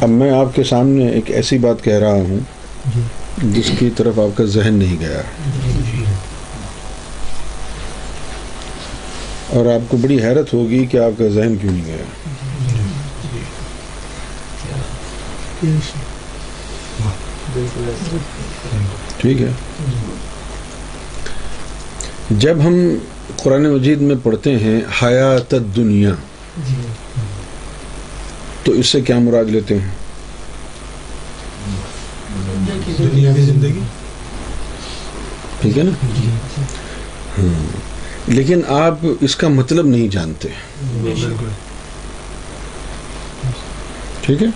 اب میں آپ کے سامنے ایک ایسی بات کہہ رہا ہوں جس کی طرف آپ کا ذہن نہیں گیا۔ اور آپ کو بڑی حیرت ہوگی کہ آپ کا ذہن کیوں نہیں گیا۔ ٹھیک ہے۔ جب ہم قرآن مجید میں پڑھتے ہیں حیات دنیا تو اس سے کیا مراد لیتے ہیں؟ دنیاوی زندگی۔ ٹھیک ہے نا؟ ہاں۔ لیکن آپ اس کا مطلب نہیں جانتے۔ ٹھیک ہے؟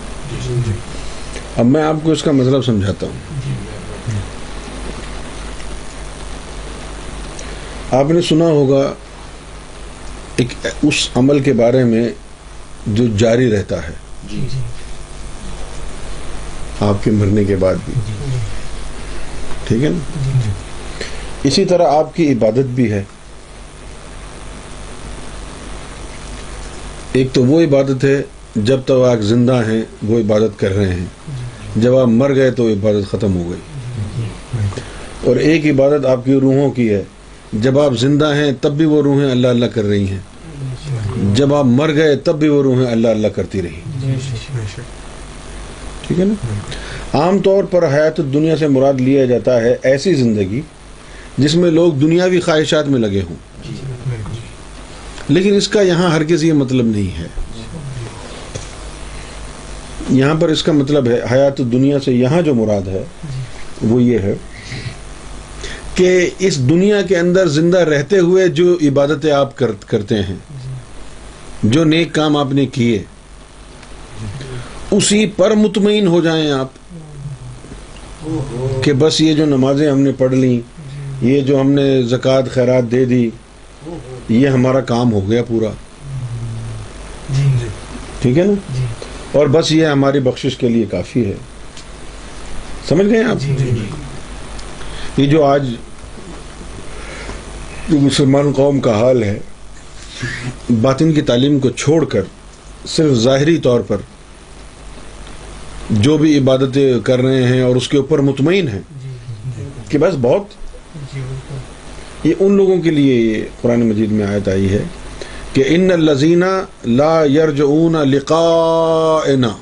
اب میں آپ کو اس کا مطلب سمجھاتا ہوں۔ آپ نے سنا ہوگا ایک اس عمل کے بارے میں جو جاری رہتا ہے۔ آپ کے مرنے کے بعد بھی۔ ٹھیک ہے نا؟ اسی طرح آپ کی عبادت بھی ہے۔ ایک تو وہ عبادت ہے جب تک آپ زندہ ہیں وہ عبادت کر رہے ہیں۔ جب آپ مر گئے تو عبادت ختم ہو گئی۔ اور ایک عبادت آپ کی روحوں کی ہے۔ جب آپ زندہ ہیں تب بھی وہ روحیں اللہ اللہ کر رہی ہیں۔ جب آپ مر گئے تب بھی وہ روحیں اللہ اللہ کرتی رہی۔ ٹھیک ہے نا؟ عام طور پر حیات دنیا سے مراد لیا جاتا ہے ایسی زندگی جس میں لوگ دنیاوی خواہشات میں لگے ہوں۔ لیکن اس کا یہاں ہرگز یہ مطلب نہیں ہے۔ یہاں پر اس کا مطلب ہے حیات دنیا سے یہاں جو مراد ہے وہ یہ ہے کہ اس دنیا کے اندر زندہ رہتے ہوئے جو عبادتیں آپ کرتے ہیں جو نیک کام آپ نے کیے اسی پر مطمئن ہو جائیں آپ کہ بس یہ جو نمازیں ہم نے پڑھ لی یہ جو ہم نے زکوٰۃ خیرات دے دی یہ ہمارا کام ہو گیا پورا۔ ٹھیک ہے نا؟ اور بس یہ ہماری بخشش کے لیے کافی ہے۔ سمجھ گئے آپ؟ یہ جو آج مسلمان قوم کا حال ہے باطن کی تعلیم کو چھوڑ کر صرف ظاہری طور پر جو بھی عبادتیں کر رہے ہیں اور اس کے اوپر مطمئن ہیں کہ بس بہت۔ یہ ان لوگوں کے لیے یہ قرآن مجید میں آیت آئی ہے کہ ان الزینہ لا یرجعون لقاءنا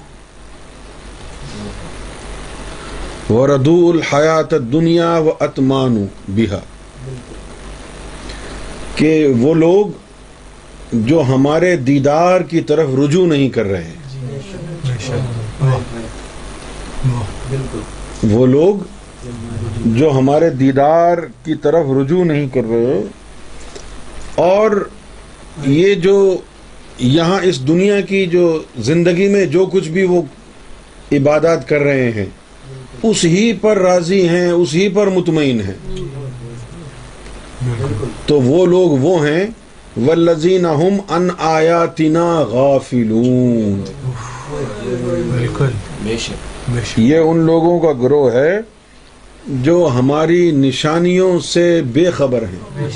وردو الحیات دنیا و اتمان بہا کہ وہ لوگ جو ہمارے دیدار کی طرف رجوع نہیں کر رہے وہ لوگ جو ہمارے دیدار کی طرف رجوع نہیں کر رہے اور یہ جو یہاں اس دنیا کی جو زندگی میں جو کچھ بھی وہ عبادات کر رہے ہیں اس ہی پر راضی ہیں اس ہی پر مطمئن ہیں۔ تو وہ لوگ وہ ہیں والذین ہم ان آیاتنا غافلون۔ یہ ان لوگوں کا گروہ ہے جو ہماری نشانیوں سے بے خبر ہیں۔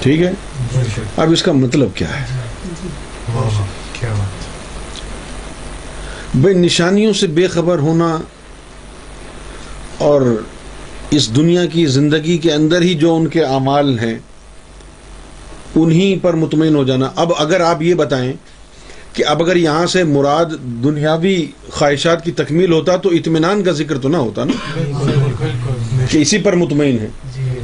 ٹھیک ہے؟ اب اس کا مطلب کیا ہے؟ بے نشانیوں سے بے خبر ہونا اور اس دنیا کی زندگی کے اندر ہی جو ان کے اعمال ہیں، انہی پر مطمئن ہو جانا۔ اب اگر آپ یہ بتائیں کہ اب اگر یہاں سے مراد دنیاوی خواہشات کی تکمیل ہوتا تو اطمینان کا ذکر تو نہ ہوتا نا؟ کہ اسی پر مطمئن ہے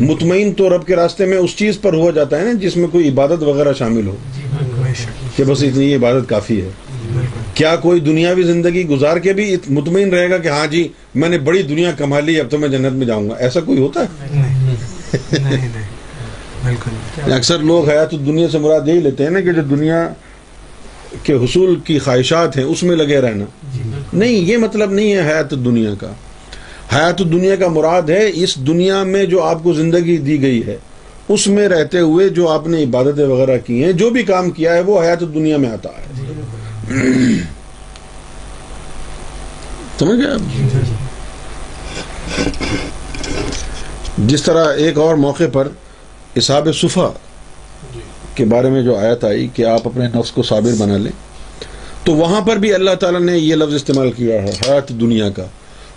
مطمئن تو رب کے راستے میں اس چیز پر ہوا جاتا ہے نا جس میں کوئی عبادت وغیرہ شامل ہو۔ کہ بس اتنی عبادت کافی ہے۔ کیا کوئی دنیاوی زندگی گزار کے بھی مطمئن رہے گا کہ ہاں جی میں نے بڑی دنیا کما لی اب تو میں جنت میں جاؤں گا۔ ایسا کوئی ہوتا ہے؟ اکثر لوگ حیات دنیا سے مراد یہی لیتے ہیں نا کہ جو دنیا کے حصول کی خواہشات ہیں اس میں لگے رہنا۔ نہیں یہ مطلب نہیں ہے حیات دنیا کا۔ حیات دنیا کا مراد ہے اس دنیا میں جو آپ کو زندگی دی گئی ہے۔ اس میں رہتے ہوئے جو آپ نے عبادتیں وغیرہ کی ہیں جو بھی کام کیا ہے وہ حیات دنیا میں آتا ہے۔ سمجھ گئے جس طرح ایک اور موقع پر اصحاب صفا کے بارے میں جو آیت آئی کہ آپ اپنے نفس کو صابر بنا لیں تو وہاں پر بھی اللہ تعالیٰ نے یہ لفظ استعمال کیا ہے حیات دنیا کا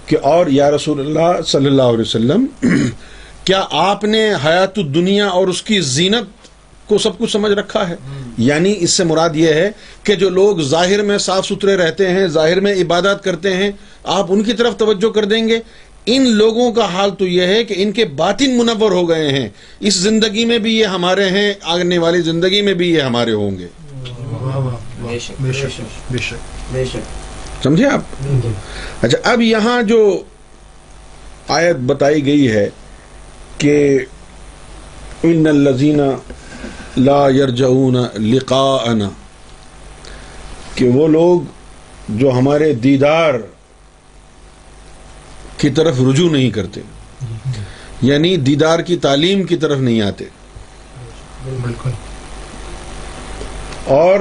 کہ اور یا رسول اللہ صلی اللہ علیہ وسلم کیا آپ نے حیات الدنیا اور اس کی زینت کو سب کچھ سمجھ رکھا ہے؟ یعنی اس سے مراد یہ ہے کہ جو لوگ ظاہر میں صاف ستھرے رہتے ہیں ظاہر میں عبادات کرتے ہیں آپ ان کی طرف توجہ کر دیں گے ان لوگوں کا حال تو یہ ہے کہ ان کے باطن منور ہو گئے ہیں۔ اس زندگی میں بھی یہ ہمارے ہیں آگنے والی زندگی میں بھی یہ ہمارے ہوں گے۔ واہ واہ بے شک بے شک بے شک۔ بے شک۔ سمجھے آپ؟ اچھا اب یہاں جو آیت بتائی گئی ہے کہ ان الذین لا یرجعون لقاءنا کہ وہ لوگ جو ہمارے دیدار کی طرف رجوع نہیں کرتے۔ یعنی دیدار کی تعلیم کی طرف نہیں آتے۔ بالکل۔ اور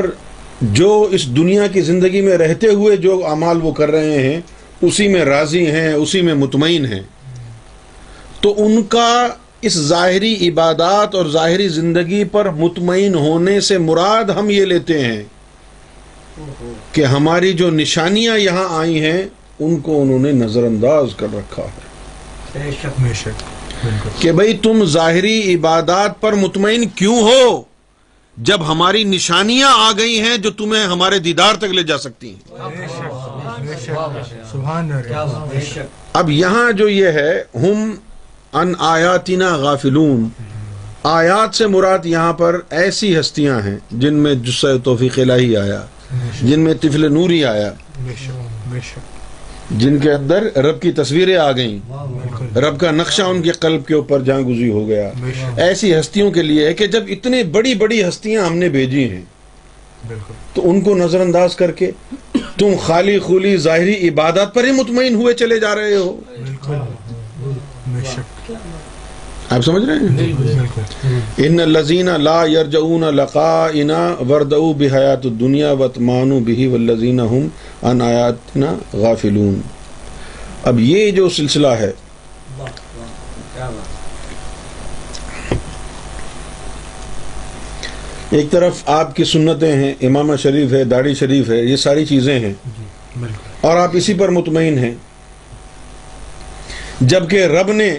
جو اس دنیا کی زندگی میں رہتے ہوئے جو اعمال وہ کر رہے ہیں اسی میں راضی ہیں اسی میں مطمئن ہیں۔ تو ان کا اس ظاہری عبادات اور ظاہری زندگی پر مطمئن ہونے سے مراد ہم یہ لیتے ہیں کہ ہماری جو نشانیاں یہاں آئی ہیں ان کو انہوں نے نظر انداز کر رکھا ہے۔ بے شک بے شک۔ بالکل۔ کہ بھئی تم ظاہری عبادات پر مطمئن کیوں ہو؟ جب ہماری نشانیاں آ گئی ہیں جو تمہیں ہمارے دیدار تک لے جا سکتی ہیں۔ بے شک۔ بے شک۔ سبحان اللہ۔ بے شک۔ اب یہاں جو یہ ہے ہم ان آیاتنا غافلون۔ آیات سے مراد یہاں پر ایسی ہستیاں ہیں جن میں جسہ توفیق الہی آیا جن میں طفل نوری آیا۔ بے شک۔ بے شک۔ جن کے اندر رب کی تصویریں آ گئیں۔ رب کا نقشہ ان کے قلب کے اوپر جہاں گزی ہو گیا۔ ایسی ہستیوں کے لیے ہے کہ جب اتنے بڑی بڑی ہستیاں ہم نے بھیجی ہیں، تو ان کو نظر انداز کر کے تم خالی خولی ظاہری عبادات پر ہی مطمئن ہوئے چلے جا رہے ہو۔ آپ سمجھ رہے ہیں؟ ان الذین لا يرجعون لقاءنا وردوا بحیات الدنیا واتمانوا به والذین هم عن آیاتنا غافلون۔ اب یہ جو سلسلہ ہے ایک طرف آپ کی سنتیں ہیں امامہ شریف ہے داڑھی شریف ہے یہ ساری چیزیں ہیں۔ جی اور آپ اسی پر مطمئن ہیں۔ جبکہ رب نے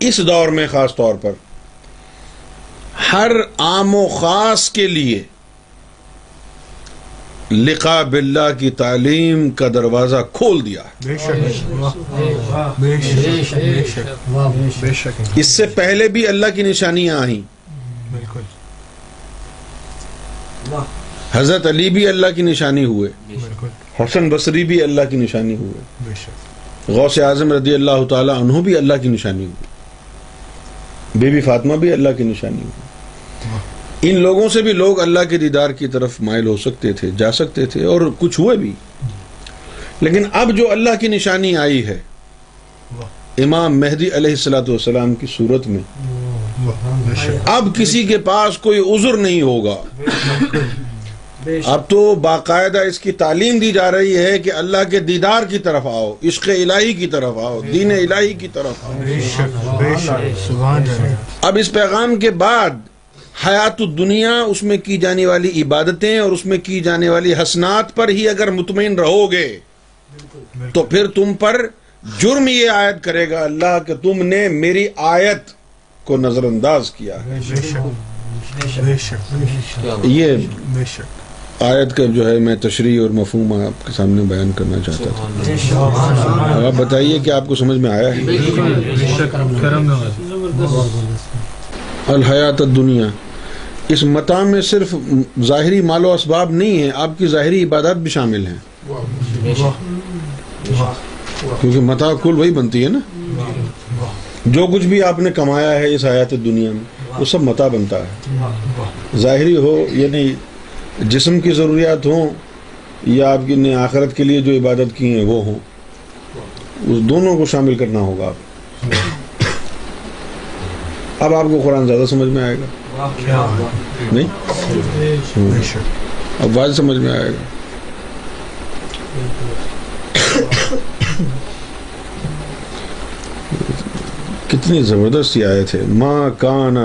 اس دور میں خاص طور پر ہر عام و خاص کے لیے لقا باللہ کی تعلیم کا دروازہ کھول دیا اس سے پہلے بھی اللہ کی نشانیاں آئیں۔ حضرت علی بھی اللہ کی نشانی ہوئے۔ حسن بصری بھی اللہ کی نشانی ہوئے۔ غوث اعظم رضی اللہ تعالی عنہ بھی اللہ کی نشانی ہوئی بی بی فاطمہ بھی اللہ کی نشانی ہوئی ان لوگوں سے بھی لوگ اللہ کے دیدار کی طرف مائل ہو سکتے تھے جا سکتے تھے اور کچھ ہوئے بھی۔ لیکن اب جو اللہ کی نشانی آئی ہے امام مہدی علیہ السلاۃ والسلام کی صورت میں اب کسی کے پاس کوئی عذر نہیں ہوگا۔ اب تو باقاعدہ اس کی تعلیم دی جا رہی ہے کہ اللہ کے دیدار کی طرف آؤ عشق الہی کی طرف آؤ دین الہی کی طرف آؤ۔ اب اس پیغام کے بعد حیات الدنیا اس میں کی جانے والی عبادتیں اور اس میں کی جانے والی حسنات پر ہی اگر مطمئن رہو گے تو پھر تم پر جرم یہ آیت کرے گا اللہ کہ تم نے میری آیت کو نظر انداز کیا یہ آیت کا جو ہے میں تشریح اور مفہوم آپ کے سامنے بیان کرنا چاہتا تھا۔ آپ بتائیے کہ آپ کو سمجھ میں آیا ہے بے شک کرم نواز الحیات الدنیا۔ اس متا میں صرف ظاہری مال و اسباب نہیں ہیں، آپ کی ظاہری عبادات بھی شامل ہیں۔ کیونکہ متا کل وہی بنتی ہے نا۔ جو کچھ بھی آپ نے کمایا ہے اس حیات دنیا میں، وہ سب متا بنتا ہے۔ ظاہری ہو یعنی جسم کی ضروریات ہوں یا آپ کی نے آخرت کے لیے جو عبادت کی ہیں، وہ ہوں۔ اس دونوں کو شامل کرنا ہوگا آپ۔ اب آپ کو قرآن زیادہ سمجھ میں آئے گا۔ نہیں؟ اب واضح سمجھ میں آئے گا۔ کتنی زبردست یہ آیت ہے ما کان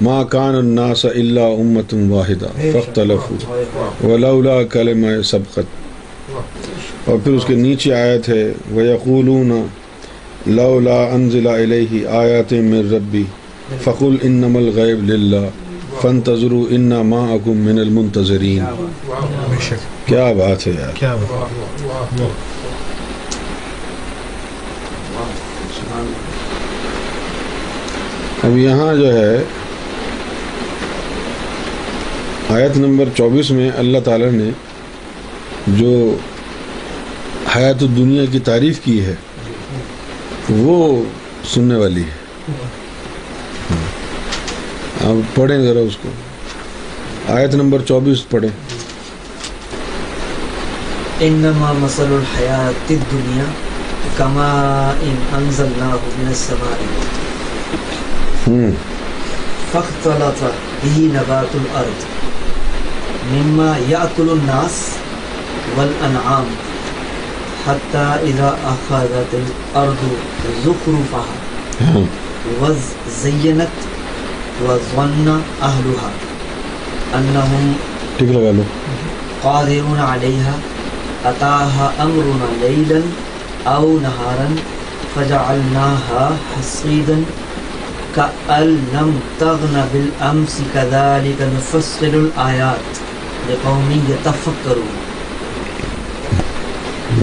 ما کان الناس الا امت واحدہ۔ فاختلفوا۔ ولولا کلمہ سبقت۔ اور پھر اس کے نیچے آیت ہے وَيَقُولُونَ لولا انزل الیہ آیات من ربی۔ فقل انما الغیب للہ فانتظروا انا معکم من المنتظرین۔ کیا بات ہے یار؟ کیا اب یہاں جو ہے آیت نمبر چوبیس میں اللہ تعالیٰ نے جو حیات الدنیا کی تعریف کی ہے وہ سننے والی ہے۔ اب پڑھیں ذرا اس کو۔ آیت نمبر چوبیس پڑھیں۔ انما مثل الحیات الدنیا کما ان انزلناه من السماء۔ فاختلط به نبات الارض مما يأكل الناس والانعام حتى اذا اخذت الارض زخرفها ہاں۔ وزينت وظن ٹھیک لگا لو۔ قادرون فجعلناها لم تغن كذلك نفصل الآيات لقوم يتفكرون۔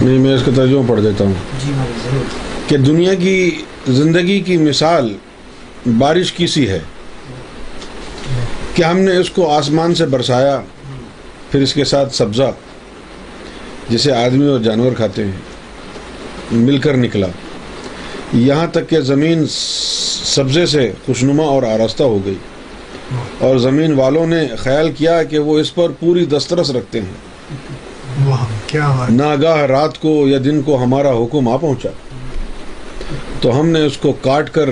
نہیں میں اس کا ترجمہ پڑھ دیتا ہوں۔ جی ضرور۔ کہ دنیا کی زندگی کی مثال بارش کی سی ہے۔ کہ ہم نے اس کو آسمان سے برسایا پھر اس کے ساتھ سبزہ جسے آدمی اور جانور کھاتے ہیں مل کر نکلا۔ یہاں تک کہ زمین سبزے سے خوشنما اور آراستہ ہو گئی۔ اور زمین والوں نے خیال کیا کہ وہ اس پر پوری دسترس رکھتے ہیں۔ ناگاہ رات کو یا دن کو ہمارا حکم آ پہنچا۔ تو ہم نے اس کو کاٹ کر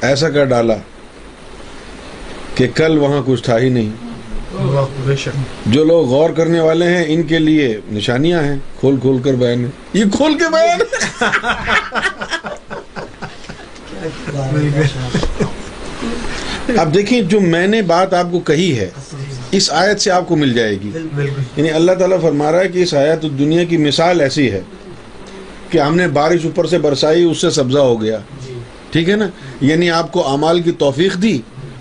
ایسا کر ڈالا کہ کل وہاں کچھ تھا ہی نہیں۔ جو لوگ غور کرنے والے ہیں، ان کے لیے نشانیاں ہیں، کھول کھول کر بیان یہ کھول کے بیان اب دیکھیں، جو میں نے بات آپ کو کہی ہے، اس آیت سے آپ کو مل جائے گی۔ یعنی اللہ تعالیٰ فرما رہا ہے کہ اس حیات دنیا کی مثال ایسی ہے کہ ہم نے بارش اوپر سے برسائی، اس سے سبزہ ہو گیا۔ ٹھیک ہے نا؟ یعنی آپ کو اعمال کی توفیق دی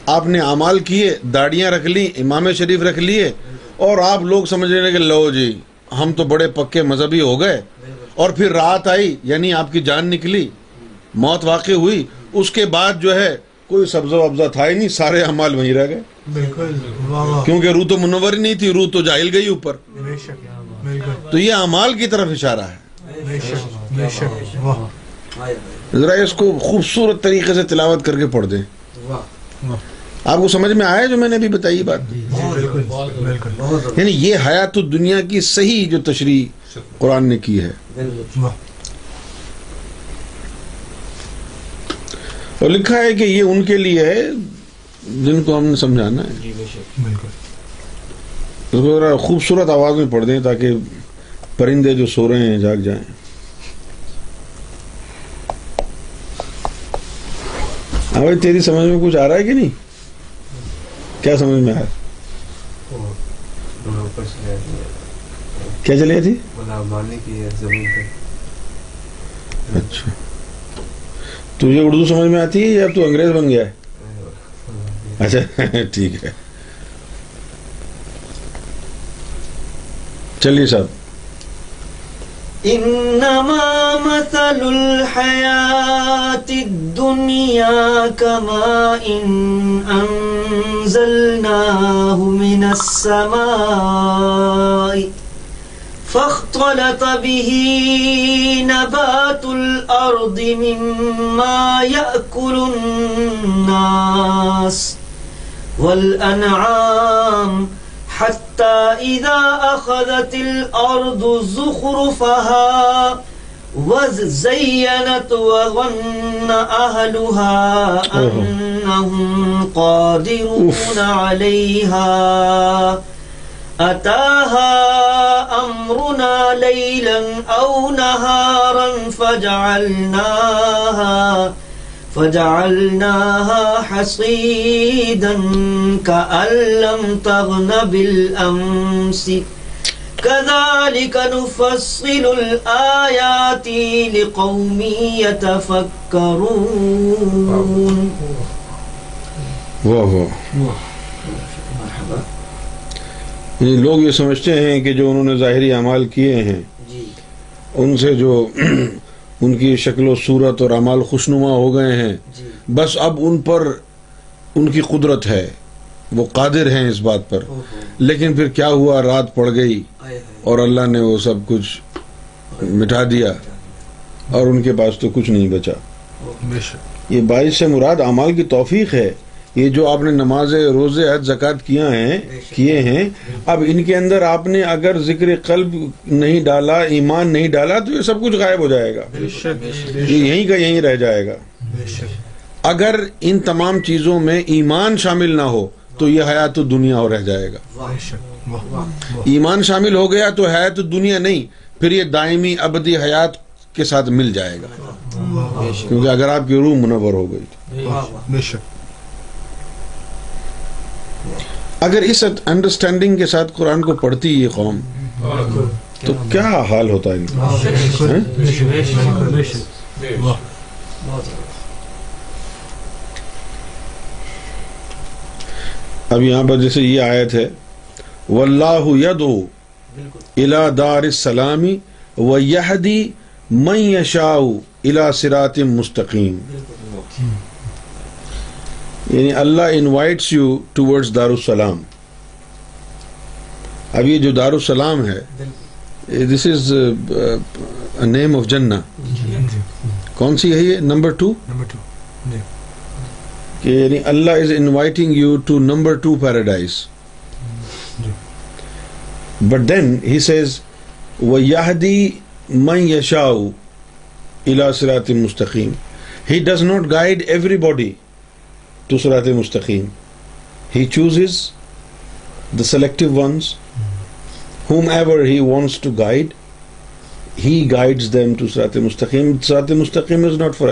آپ نے اعمال کیے داڑیاں رکھ لی امام شریف رکھ لیے اور آپ لوگ سمجھ رہے کہ لو جی ہم تو بڑے پکے مذہبی ہو گئے۔ اور پھر رات آئی یعنی آپ کی جان نکلی موت واقع ہوئی۔ اس کے بعد جو ہے کوئی سبزہ وبزہ تھا ہی نہیں سارے اعمال وہیں رہ گئے۔ بالکل کیونکہ روح تو منور ہی نہیں تھی روح تو جاہل گئی اوپر۔ تو یہ اعمال کی طرف اشارہ ہے۔ ذرا اس کو خوبصورت طریقے سے تلاوت کر کے پڑھ دیں۔ واہ۔ آپ کو سمجھ میں آیا جو میں نے ابھی بتائی بات؟ بالکل بالکل۔ بہت یعنی یہ حیات الدنیا کی صحیح جو تشریح قرآن نے کی ہے۔ اور لکھا ہے کہ یہ ان کے لیے ہے جن کو ہم نے سمجھانا ہے۔ جی ذرا خوبصورت آواز میں پڑھ دیں تاکہ پرندے جو سو رہے ہیں جاگ جائیں۔ ہاں بھائی تیری سمجھ میں کچھ آ رہا ہے کہ نہیں؟ کیا سمجھ میں آیا؟ کیا چلے تھی؟ اچھا۔ تجھے اردو سمجھ میں آتی ہے یا تو انگریز بن گیا ہے؟ اچھا ٹھیک ہے۔ چلیے صاحب۔ إنما مثل الحياة الدنيا كماء أنزلناه من السماء فاختلط به نبات الأرض مما يأكل الناس والأنعام حتى إذا أخذت الأرض زخرفها وزينت وظن أهلها أنهم قادرون عليها. أتاها أمرنا ليلا أو نهارا فجعلناها فجعلناها حصيدا كأن لم تغن بالأمس. كذلك نفصل الآيات لقوم يتفكرون. واہ واہ. لوگ یہ سمجھتے ہیں کہ جو انہوں نے ظاہری اعمال کیے ہیں جی۔ ان سے جو ان کی شکل و صورت اور اعمال خوشنما ہو گئے ہیں۔ جی۔ بس اب ان پر ان کی قدرت ہے۔ وہ قادر ہیں اس بات پر۔ لیکن پھر کیا ہوا؟ رات پڑ گئی اور اللہ نے وہ سب کچھ مٹا دیا اور ان کے پاس تو کچھ نہیں بچا۔ یہ باعث سے مراد اعمال کی توفیق ہے۔ یہ جو آپ نے نماز روزے حج زکات کیا ہیں کیے ہیں اب ان کے اندر آپ نے اگر ذکر قلب نہیں ڈالا ایمان نہیں ڈالا تو یہ سب کچھ غائب ہو جائے گا۔ یہ یہیں کا یہیں رہ جائے گا۔ اگر ان تمام چیزوں میں ایمان شامل نہ ہو تو یہ حیات دنیا ہو رہ جائے گا۔ ایمان شامل ہو گیا تو حیات دنیا نہیں پھر یہ دائمی ابدی حیات کے ساتھ مل جائے گا۔ کیونکہ اگر آپ کی روح منور ہو گئی تو بے شک اگر اس انڈرسٹینڈنگ کے ساتھ قرآن کو پڑھتی یہ قوم، تو کیا حال ہوتا ہے ہاں؟ اب یہاں پر جیسے یہ آیت ہے واللہ یدعو الى دار السلام ویہدی من یشاء الى صراط مستقیم یعنی اللہ انوائٹس یو ٹورڈز دار السلام اب یہ جو دار السلام ہے دس از نیم آف جنہ کون سی ہے یہ؟ نمبر ٹو نمبر ٹو جی۔ کہ یعنی اللہ is inviting you to number two paradise but then he says وہ یادی من یشاؤ الا سرات مستقیم he does not guide everybody to سرات مستقیم۔ He chooses the selective ones whomever he wants to guide he guides them to سرات مستقیم سرات مستقیم از ناٹ فار